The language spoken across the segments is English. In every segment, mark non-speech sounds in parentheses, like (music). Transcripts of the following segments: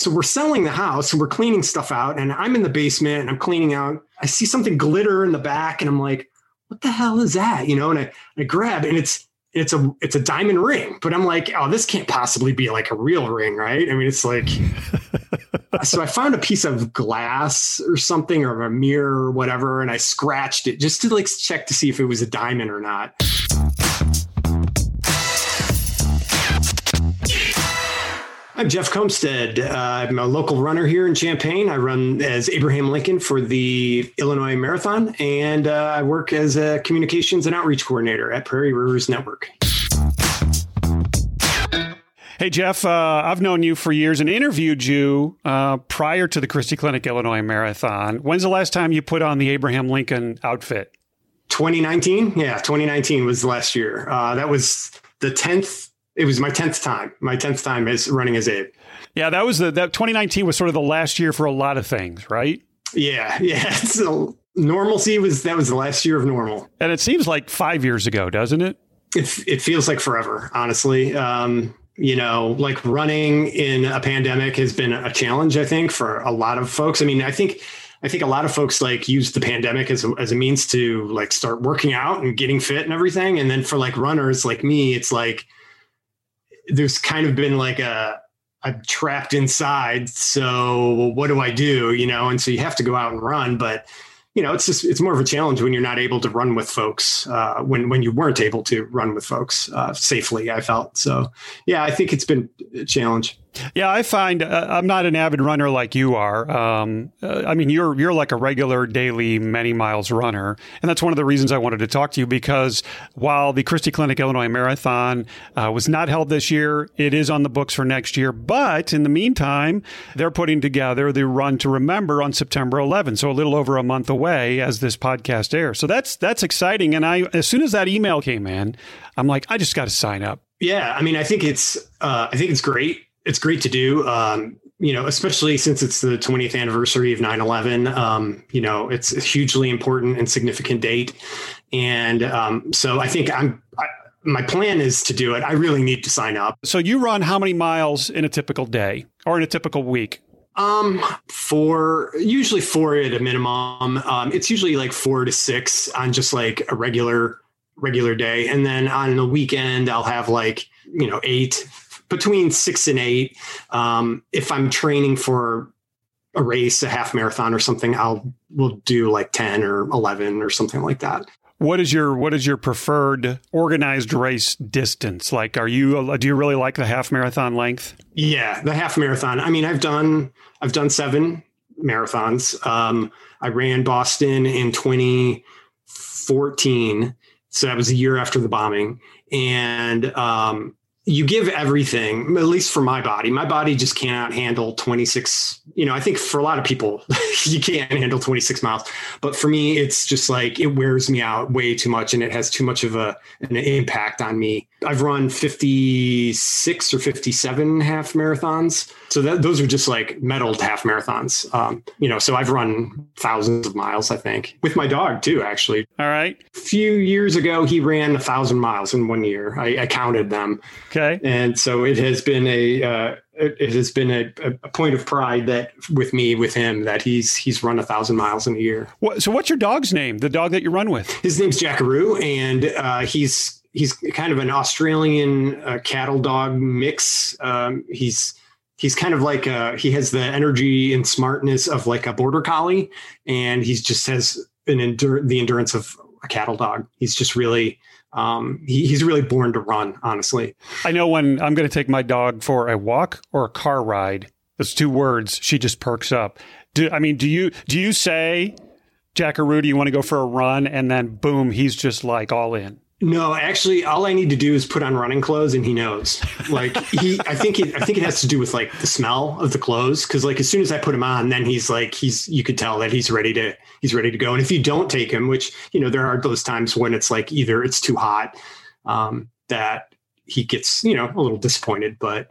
So we're selling the house and we're cleaning stuff out. And I'm in the basement and I'm cleaning out. I see something glitter in the back and I'm like, what the hell is that? You know, and I, I grab and it's it's a it's a diamond ring, but I'm like, oh, this can't possibly be like a real ring, right? I mean, it's like (laughs) so I found a piece of glass or something or a mirror or whatever, and I scratched it just to like check to see if it was a diamond or not. I'm Jeff Comstead. Uh, I'm a local runner here in Champaign. I run as Abraham Lincoln for the Illinois Marathon, and uh, I work as a communications and outreach coordinator at Prairie Rivers Network. Hey, Jeff, uh, I've known you for years and interviewed you uh, prior to the Christie Clinic Illinois Marathon. When's the last time you put on the Abraham Lincoln outfit? 2019. Yeah, 2019 was last year. Uh, that was the 10th it was my 10th time, my 10th time as running as Abe. Yeah, that was the, that 2019 was sort of the last year for a lot of things, right? Yeah. Yeah. (laughs) So normalcy was, that was the last year of normal. And it seems like five years ago, doesn't it? It, it feels like forever, honestly. Um, you know, like running in a pandemic has been a challenge, I think, for a lot of folks. I mean, I think, I think a lot of folks like use the pandemic as a, as a means to like start working out and getting fit and everything. And then for like runners like me, it's like, there's kind of been like a I'm trapped inside. So what do I do? You know, and so you have to go out and run, but you know, it's just it's more of a challenge when you're not able to run with folks. Uh, when when you weren't able to run with folks uh, safely, I felt so. Yeah, I think it's been a challenge. Yeah, I find uh, I'm not an avid runner like you are. Um, uh, I mean, you're you're like a regular daily many miles runner, and that's one of the reasons I wanted to talk to you because while the Christie Clinic Illinois Marathon uh, was not held this year, it is on the books for next year. But in the meantime, they're putting together the Run to Remember on September 11th, so a little over a month away as this podcast airs. So that's that's exciting. And I, as soon as that email came in, I'm like, I just got to sign up. Yeah, I mean, I think it's uh, I think it's great it's great to do. Um, you know, especially since it's the 20th anniversary of 9/11. Um, you know, it's a hugely important and significant date, and um, so I think I'm. I, my plan is to do it. I really need to sign up. So you run how many miles in a typical day or in a typical week? Um, four, usually four at a minimum. Um, it's usually like four to six on just like a regular regular day, and then on the weekend I'll have like you know eight between six and eight. Um, if I'm training for a race, a half marathon or something, I'll will do like 10 or 11 or something like that. What is your what is your preferred organized race distance? Like are you do you really like the half marathon length? Yeah, the half marathon. I mean, I've done I've done 7 marathons. Um, I ran Boston in 2014. So that was a year after the bombing and um, you give everything, at least for my body. My body just cannot handle 26. You know, I think for a lot of people, (laughs) you can't handle 26 miles. But for me, it's just like it wears me out way too much and it has too much of a an impact on me. I've run 56 or 57 half marathons. So that, those are just like medaled half marathons. Um, you know, so I've run thousands of miles, I think, with my dog too, actually. All right. A few years ago, he ran a thousand miles in one year. I, I counted them. Okay. And so it has been a, uh, it, has been a, a, point of pride that with me, with him, that he's, he's run a thousand miles in a year. What, so what's your dog's name? The dog that you run with? His name's Jackaroo and, uh, he's, he's kind of an Australian uh, cattle dog mix. Um, he's he's kind of like a, he has the energy and smartness of like a border collie, and he just has an endur- the endurance of a cattle dog. He's just really um, he, he's really born to run. Honestly, I know when I'm going to take my dog for a walk or a car ride. Those two words, she just perks up. Do I mean do you do you say Jackaroo, do you want to go for a run? And then boom, he's just like all in. No, actually, all I need to do is put on running clothes, and he knows. Like he, I think it, I think it has to do with like the smell of the clothes, because like as soon as I put him on, then he's like he's you could tell that he's ready to he's ready to go. And if you don't take him, which you know there are those times when it's like either it's too hot, um, that he gets you know a little disappointed, but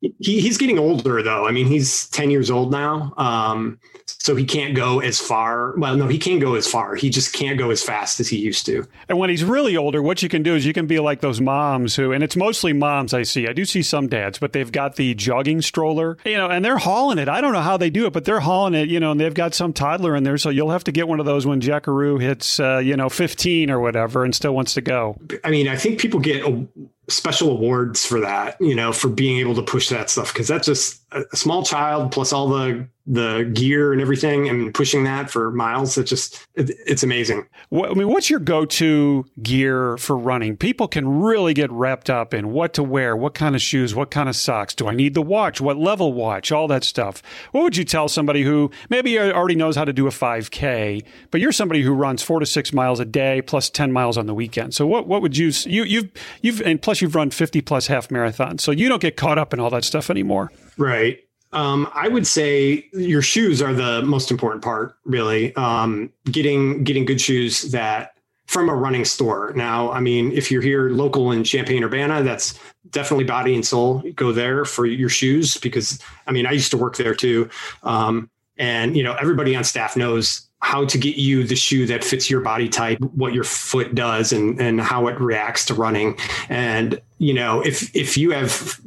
he, he's getting older though. I mean, he's 10 years old now. Um, so he can't go as far. Well, no, he can't go as far. He just can't go as fast as he used to. And when he's really older, what you can do is you can be like those moms who, and it's mostly moms I see. I do see some dads, but they've got the jogging stroller, you know, and they're hauling it. I don't know how they do it, but they're hauling it, you know, and they've got some toddler in there. So you'll have to get one of those when Jackaroo hits, uh, you know, 15 or whatever and still wants to go. I mean, I think people get a, special awards for that, you know, for being able to push that stuff because that's just a, small child plus all the the gear and everything and pushing that for miles. It's just it, it's amazing. I mean, what's your go to gear for running? People can really get wrapped up in what to wear, what kind of shoes, what kind of socks. Do I need the watch? What level watch? All that stuff. What would you tell somebody who maybe already knows how to do a 5K, but you're somebody who runs four to six miles a day plus 10 miles on the weekend? So what what would you you you've you've and plus you've run 50 plus half marathons, so you don't get caught up in all that stuff anymore. Right. Um, I would say your shoes are the most important part, really. Um, getting getting good shoes that from a running store. Now, I mean, if you're here local in Champaign Urbana, that's definitely Body and Soul. Go there for your shoes because I mean, I used to work there too, um, and you know, everybody on staff knows how to get you the shoe that fits your body type, what your foot does, and and how it reacts to running. And you know, if if you have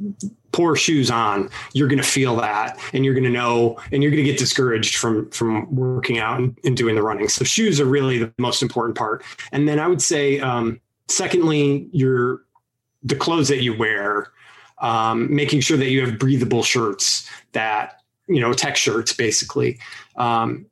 poor shoes on, you're going to feel that, and you're going to know, and you're going to get discouraged from from working out and, and, doing the running. So shoes are really the most important part. And then I would say, um, secondly, your the clothes that you wear, um, making sure that you have breathable shirts that you know tech shirts basically. Um,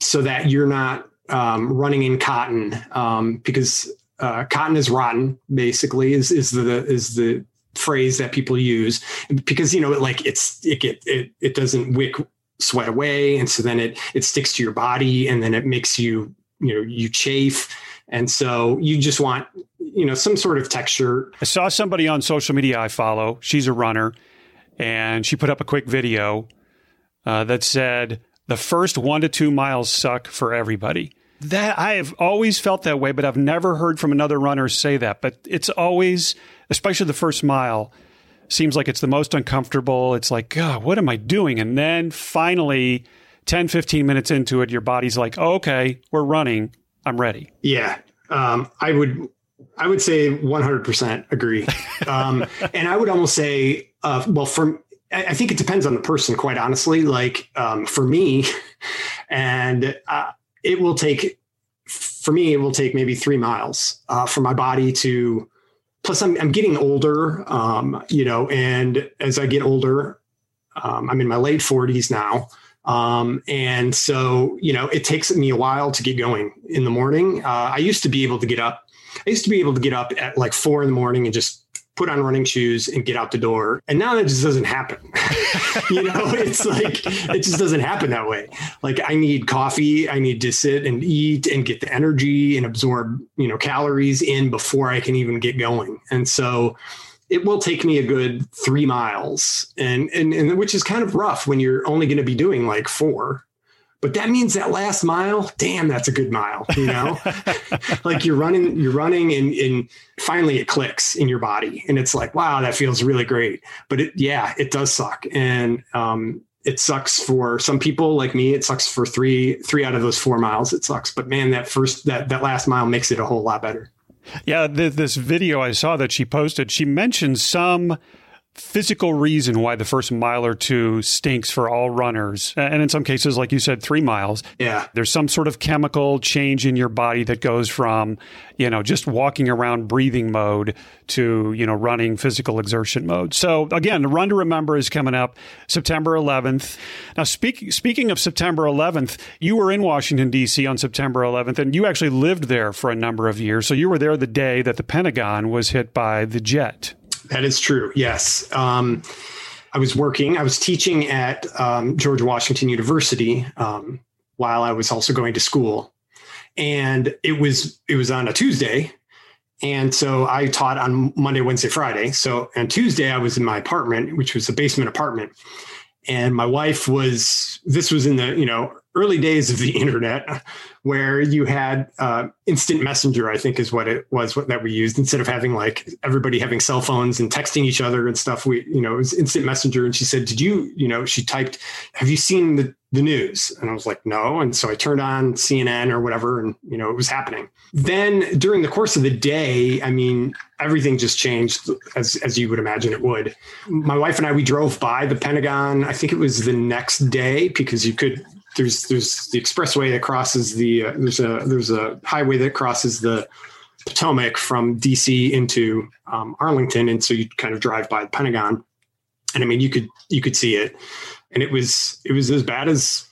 so that you're not um, running in cotton um, because uh, cotton is rotten. Basically, is is the is the phrase that people use because you know it like it's it get it it doesn't wick sweat away and so then it it sticks to your body and then it makes you you know you chafe. And so you just want you know some sort of texture. I saw somebody on social media i follow. She's a runner and she put up a quick video uh, that said the first one to two miles suck for everybody. That I have always felt that way, but I've never heard from another runner say that. But it's always, especially the first mile, seems like it's the most uncomfortable. It's like, God, what am I doing? And then finally, 10, 15 minutes into it, your body's like, oh, okay, we're running. I'm ready. Yeah. Um, I would, I would say 100% agree. Um, (laughs) and I would almost say, uh, well, from I think it depends on the person, quite honestly. Like um, for me, (laughs) and uh, it will take, for me, it will take maybe three miles uh, for my body to. Plus, I'm, I'm getting older, um, you know, and as I get older, um, I'm in my late 40s now. Um, and so, you know, it takes me a while to get going in the morning. Uh, I used to be able to get up. I used to be able to get up at like four in the morning and just put on running shoes and get out the door. And now that just doesn't happen. (laughs) you know, (laughs) it's like it just doesn't happen that way. Like I need coffee, I need to sit and eat and get the energy and absorb, you know, calories in before I can even get going. And so it will take me a good three miles and, and, and which is kind of rough when you're only going to be doing like four but that means that last mile, damn, that's a good mile, you know? (laughs) like you're running, you're running and, and finally it clicks in your body. And it's like, wow, that feels really great. But it, yeah, it does suck. And, um, it sucks for some people like me. It sucks for three, three out of those four miles. It sucks, but man, that first, that, that last mile makes it a whole lot better. Yeah. this video I saw that she posted, she mentioned some, physical reason why the first mile or two stinks for all runners. And in some cases, like you said, three miles. Yeah. There's some sort of chemical change in your body that goes from, you know, just walking around breathing mode to, you know, running physical exertion mode. So again, the run to remember is coming up September 11th. Now, speak, speaking of September 11th, you were in Washington, D.C. on September 11th, and you actually lived there for a number of years. So you were there the day that the Pentagon was hit by the jet. That is true. Yes. Um, I was working, I was teaching at um, George Washington University um, while I was also going to school. And it was it was on a Tuesday. And so I taught on Monday, Wednesday, Friday. So on Tuesday, I was in my apartment, which was a basement apartment. And my wife was, this was in the, you know, early days of the (laughs) internet where you had uh, instant messenger, I think is what it was what, that we used instead of having like everybody having cell phones and texting each other and stuff. We, you know, it was instant messenger. And she said, did you, you know, she typed, have you seen the, the news? And I was like, no. And so I turned on CNN or whatever, and, you know, it was happening. Then during the course of the day, I mean, everything just changed as, as you would imagine it would. My wife and I, we drove by the Pentagon. I think it was the next day because you could there's there's the expressway that crosses the uh, there's a there's a highway that crosses the Potomac from DC into um, Arlington, and so you kind of drive by the Pentagon, and I mean you could you could see it, and it was it was as bad as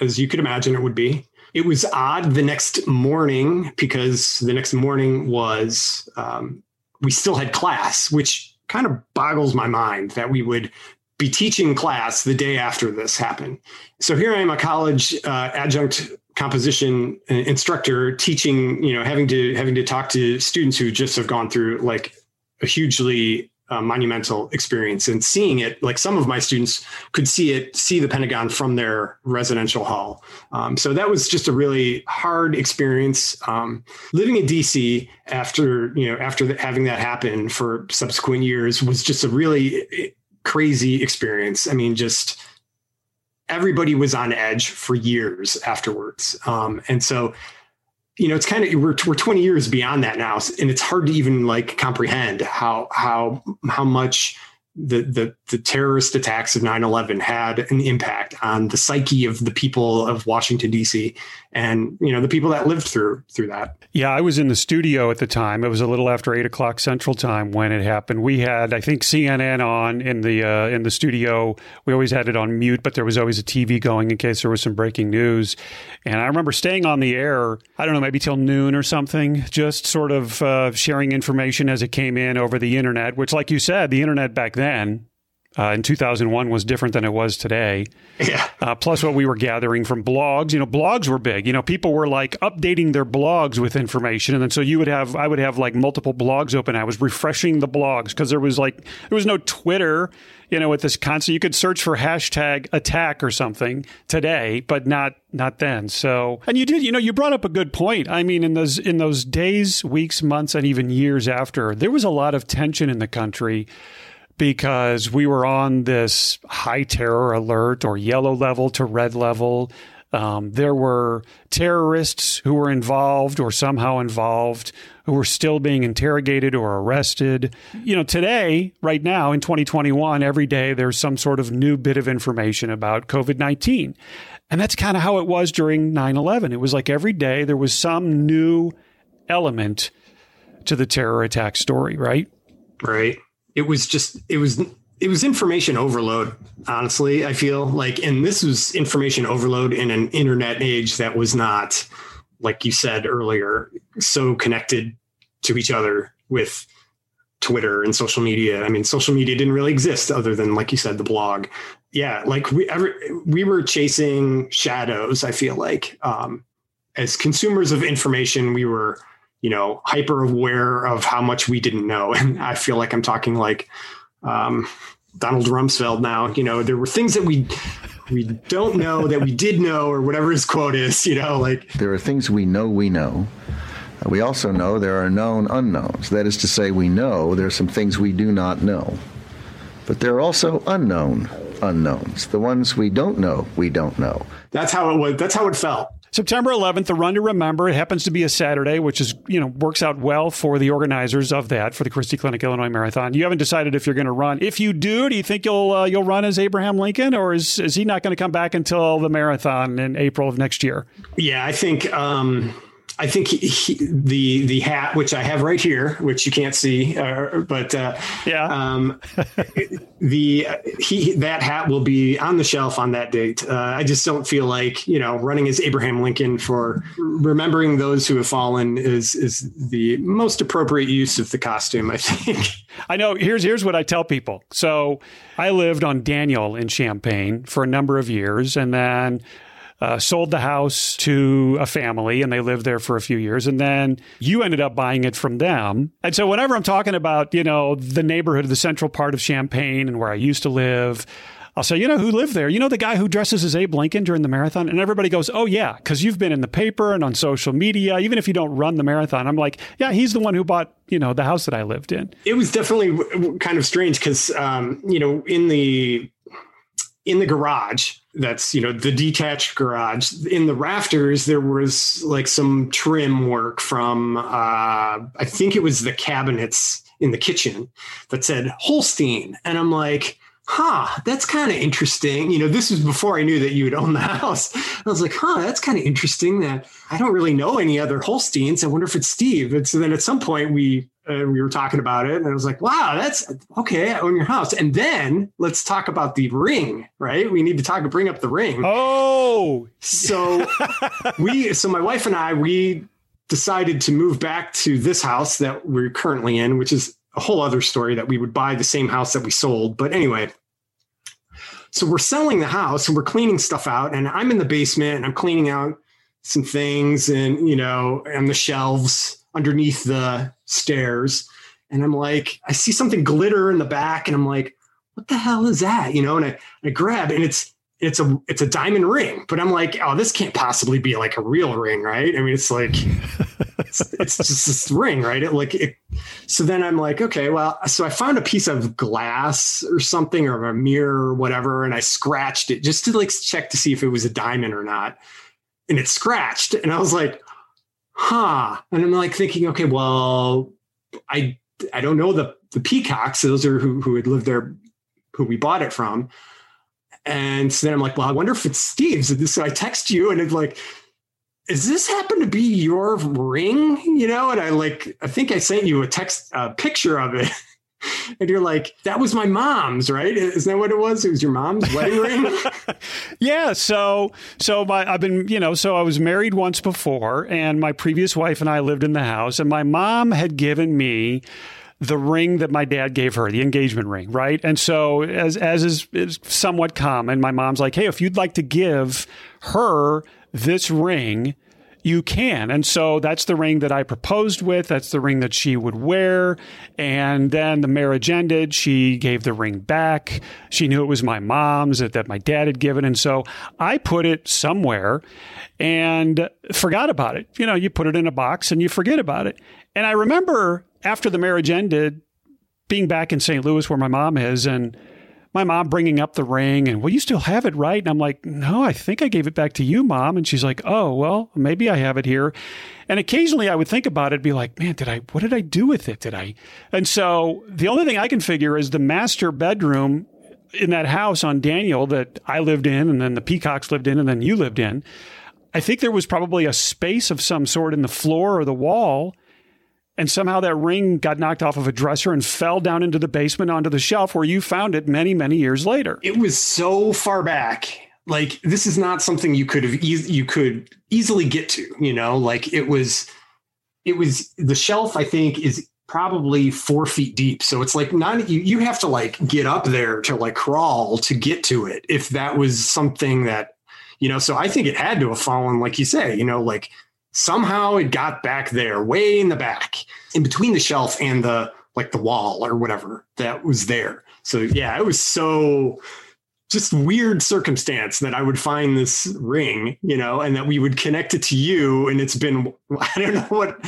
as you could imagine it would be. It was odd the next morning because the next morning was um, we still had class, which kind of boggles my mind that we would be teaching class the day after this happened. So here I am, a college uh, adjunct composition instructor, teaching. You know, having to having to talk to students who just have gone through like a hugely uh, monumental experience and seeing it like some of my students could see it see the pentagon from their residential hall um, so that was just a really hard experience um, living in dc after you know after the, having that happen for subsequent years was just a really crazy experience. I mean, just everybody was on edge for years afterwards. Um, and so, you know, it's kind of we're we're 20 years beyond that now, and it's hard to even like comprehend how how how much the, the, the terrorist attacks of 9-11 had an impact on the psyche of the people of Washington, D.C. and, you know, the people that lived through through that. Yeah, I was in the studio at the time. It was a little after eight o'clock central time when it happened. We had, I think, CNN on in the uh, in the studio. We always had it on mute, but there was always a TV going in case there was some breaking news. And I remember staying on the air, I don't know, maybe till noon or something, just sort of uh, sharing information as it came in over the internet, which, like you said, the internet back then then uh, in 2001 was different than it was today. Yeah. Uh, plus, what we were gathering from blogs. You know, blogs were big. You know, people were like updating their blogs with information, and then so you would have, I would have like multiple blogs open. I was refreshing the blogs because there was like there was no Twitter. You know, with this concept, you could search for hashtag attack or something today, but not not then. So, and you did, you know, you brought up a good point. I mean, in those in those days, weeks, months, and even years after, there was a lot of tension in the country because we were on this high terror alert or yellow level to red level. Um, there were terrorists who were involved or somehow involved who were still being interrogated or arrested. You know, today, right now in 2021, every day there's some sort of new bit of information about COVID 19. And that's kind of how it was during 9 11. It was like every day there was some new element to the terror attack story, right? Right it was just it was it was information overload honestly i feel like and this was information overload in an internet age that was not like you said earlier so connected to each other with twitter and social media. I mean social media didn't really exist other than like you said the blog. Yeah like we ever we were chasing shadows i feel like um as consumers of information we were you know, hyper aware of how much we didn't know. (laughs) And I feel like I'm talking like um, Donald Rumsfeld now. You know, there were things that we we don't know that we did know, or whatever his quote is. You know, like there are things we know we know. We also know there are known unknowns. That is to say, we know there are some things we do not know. But there are also unknown unknowns. The ones we don't know, we don't know. That's how it was. That's how it felt. September 11th, the Run to Remember. It happens to be a Saturday, which is, you know, works out well for the organizers of that for the Christie Clinic Illinois Marathon. You haven't decided if you're going to run. If you do, do you think you'll uh, you'll run as Abraham Lincoln, or is is he not going to come back until the marathon in April of next year? Yeah, I think. Um I think he, he, the the hat, which I have right here, which you can't see, uh, but uh, yeah, um, (laughs) the he that hat will be on the shelf on that date. Uh, I just don't feel like you know running as Abraham Lincoln for remembering those who have fallen is is the most appropriate use of the costume. I think. (laughs) I know. Here's here's what I tell people. So I lived on Daniel in Champaign for a number of years, and then uh, sold the house to a family and they lived there for a few years. And then you ended up buying it from them. And so whenever I'm talking about, you know, the neighborhood, the central part of Champaign and where I used to live, I'll say, you know who lived there? You know the guy who dresses as Abe Lincoln during the marathon? And everybody goes, oh, yeah, because you've been in the paper and on social media, even if you don't run the marathon. I'm like, yeah, he's the one who bought, you know, the house that I lived in. It was definitely kind of strange because, um, you know, in the in the garage that's you know the detached garage in the rafters there was like some trim work from uh, i think it was the cabinets in the kitchen that said holstein and i'm like huh, that's kind of interesting. You know, this was before I knew that you would own the (laughs) house. I was like, huh, that's kind of interesting that I don't really know any other Holsteins. I wonder if it's Steve. And so then at some point we uh, we were talking about it and I was like, wow, that's okay. I own your house. And then let's talk about the ring, right? We need to talk, bring up the ring. Oh, so we, so my wife and I, we decided to move back to this house that we're currently in, which is a whole other story that we would buy the same house that we sold. But anyway, so we're selling the house and we're cleaning stuff out, and I'm in the basement and I'm cleaning out some things and you know and the shelves underneath the stairs. And I'm like, I see something glitter in the back, and I'm like, what the hell is that? You know, and I, I grab and it's it's a it's a diamond ring, but I'm like, oh, this can't possibly be like a real ring, right? I mean, it's like it's, (laughs) it's just this ring, right? It like it. So then I'm like, okay, well, so I found a piece of glass or something or a mirror or whatever, and I scratched it just to like check to see if it was a diamond or not, and it scratched, and I was like, huh, and I'm like thinking, okay, well, I I don't know the the peacocks; those are who who had lived there, who we bought it from and so then I'm like, well, I wonder if it's Steve's. So I text you and it's like, is this happen to be your ring? You know, and I like, I think I sent you a text, a picture of it. (laughs) (laughs) and you're like, that was my mom's, right? Isn't that what it was? It was your mom's wedding ring. (laughs) yeah. So, so my, I've been, you know, so I was married once before, and my previous wife and I lived in the house, and my mom had given me the ring that my dad gave her, the engagement ring, right? And so, as as is, is somewhat common, my mom's like, "Hey, if you'd like to give her this ring." You can. And so that's the ring that I proposed with. That's the ring that she would wear. And then the marriage ended. She gave the ring back. She knew it was my mom's that, that my dad had given. And so I put it somewhere and forgot about it. You know, you put it in a box and you forget about it. And I remember after the marriage ended, being back in St. Louis where my mom is, and my mom bringing up the ring and, well, you still have it, right? And I'm like, no, I think I gave it back to you, mom. And she's like, oh, well, maybe I have it here. And occasionally I would think about it, be like, man, did I, what did I do with it? Did I? And so the only thing I can figure is the master bedroom in that house on Daniel that I lived in, and then the Peacocks lived in, and then you lived in. I think there was probably a space of some sort in the floor or the wall and somehow that ring got knocked off of a dresser and fell down into the basement onto the shelf where you found it many many years later. It was so far back. Like this is not something you could have e- you could easily get to you know? Like it was it was the shelf i think is probably four feet deep. So it's like not you, you have to like get up there to like crawl to get to it if that was something that you know? So i think it had to have fallen like you say you know? Like somehow it got back there way in the back in between the shelf and the like the wall or whatever that was there so yeah it was so just weird circumstance that I would find this ring, you know, and that we would connect it to you. And it's been, (laughs) I don't know what,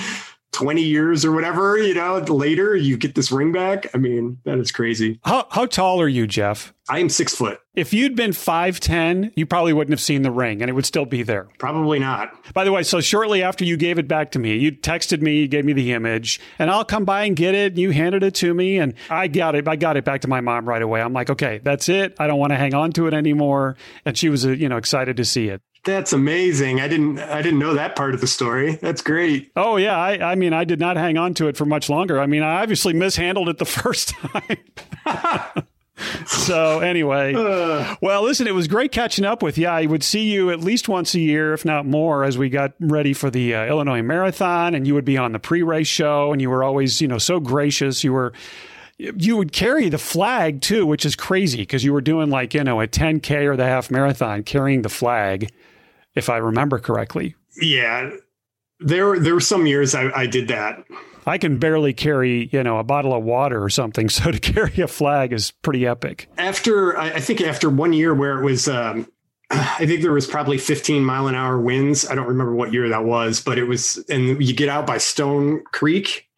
20 years or whatever, you know, later you get this ring back. I mean, that is crazy. How, how tall are you, Jeff? I am six foot. If you'd been 5'10, you probably wouldn't have seen the ring and it would still be there. Probably not. By the way, so shortly after you gave it back to me, you texted me, you gave me the image, and I'll come by and get it. You handed it to me and I got it. I got it back to my mom right away. I'm like, okay, that's it. I don't want to hang on to it anymore. And she was, uh, you know, excited to see it. That's amazing. I didn't I didn't know that part of the story. That's great. Oh yeah, I, I mean I did not hang on to it for much longer. I mean I obviously mishandled it the (laughs) first time. (laughs) so anyway, uh, well, listen, it was great catching up with you. I would see you at least once a year, if not more, as we got ready for the uh, Illinois Marathon, and you would be on the pre-race show, and you were always, you know, so gracious. You were you would carry the flag too, which is crazy because you were doing like, you know, a 10K or the half marathon carrying the flag if I remember correctly. Yeah. There, there were some years I, I did that. I can barely carry, you know, a bottle of water or something. (laughs) So to carry a flag is pretty epic. After, I think after one year where it was, um, (clears throat) I think there was probably 15 mile an hour winds. I don't remember what year that was, but it was, and you get out by Stone Creek,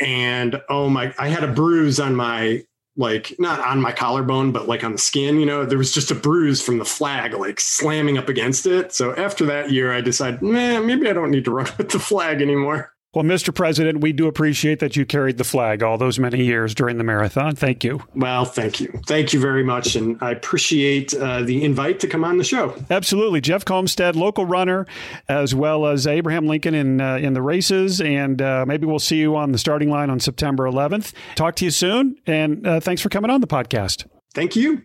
and oh my, I had a bruise on my like not on my collarbone, but like on the skin, you know, there was just a bruise from the flag, like slamming up against it. So after that year, I decided, man, maybe I don't need to run (laughs) with the flag anymore. Well, Mr. President, we do appreciate that you carried the flag all those many years during the marathon. Thank you. Well, thank you. Thank you very much. And I appreciate uh, the invite to come on the show. Absolutely. Jeff Comstead, local runner, as well as Abraham Lincoln in, uh, in the races. And uh, maybe we'll see you on the starting line on September 11th. Talk to you soon. And uh, thanks for coming on the podcast. Thank you.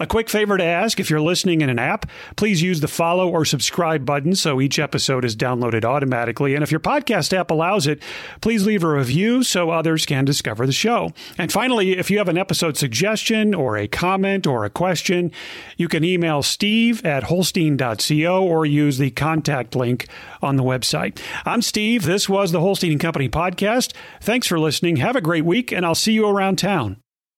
A quick favor to ask if you're listening in an app, please use the follow or subscribe button so each episode is downloaded automatically. And if your podcast app allows it, please leave a review so others can discover the show. And finally, if you have an episode suggestion or a comment or a question, you can email steve at holstein.co or use the contact link on the website. I'm Steve. This was the Holstein Company podcast. Thanks for listening. Have a great week, and I'll see you around town.